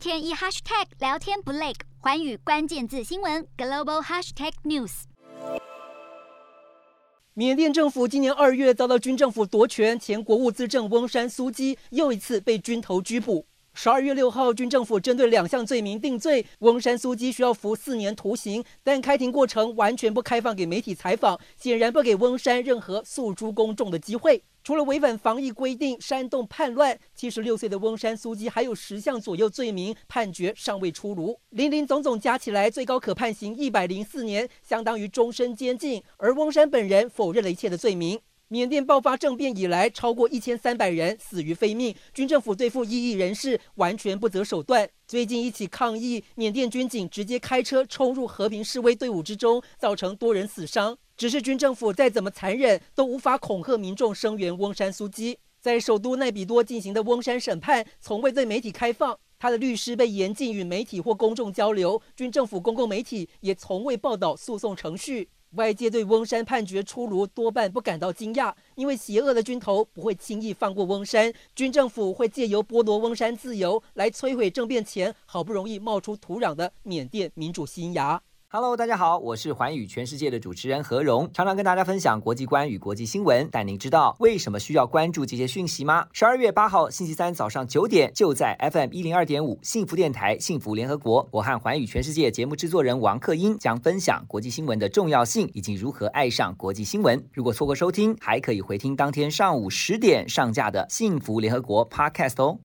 天一 hashtag 聊天不累，环宇关键字新闻 global hashtag news。缅甸政府今年二月遭到军政府夺权，前国务资政翁山苏基又一次被军头拘捕。十二月六号，军政府针对两项罪名定罪，翁山苏基需要服四年徒刑，但开庭过程完全不开放给媒体采访，显然不给翁山任何诉诸公众的机会。除了违反防疫规定、煽动叛乱，七十六岁的翁山苏基还有十项左右罪名，判决尚未出炉，林林总总加起来，最高可判刑一百零四年，相当于终身监禁。而翁山本人否认了一切的罪名。缅甸爆发政变以来，超过一千三百人死于非命。军政府对付异议人士完全不择手段。最近一起抗议，缅甸军警直接开车冲入和平示威队伍之中，造成多人死伤。只是军政府再怎么残忍，都无法恐吓民众声援翁山苏基。在首都奈比多进行的翁山审判，从未对媒体开放，他的律师被严禁与媒体或公众交流。军政府公共媒体也从未报道诉讼程序。外界对翁山判决出炉多半不感到惊讶，因为邪恶的军头不会轻易放过翁山，军政府会借由剥夺翁山自由来摧毁政变前好不容易冒出土壤的缅甸民主新芽。Hello，大家好，我是寰宇全世界的主持人何荣，常常跟大家分享国际观与国际新闻。但您知道为什么需要关注这些讯息吗？十二月八号星期三早上九点，就在 FM 一零二点五幸福电台幸福联合国，我和寰宇全世界节目制作人王克英将分享国际新闻的重要性以及如何爱上国际新闻。如果错过收听，还可以回听当天上午十点上架的幸福联合国 Podcast 哦。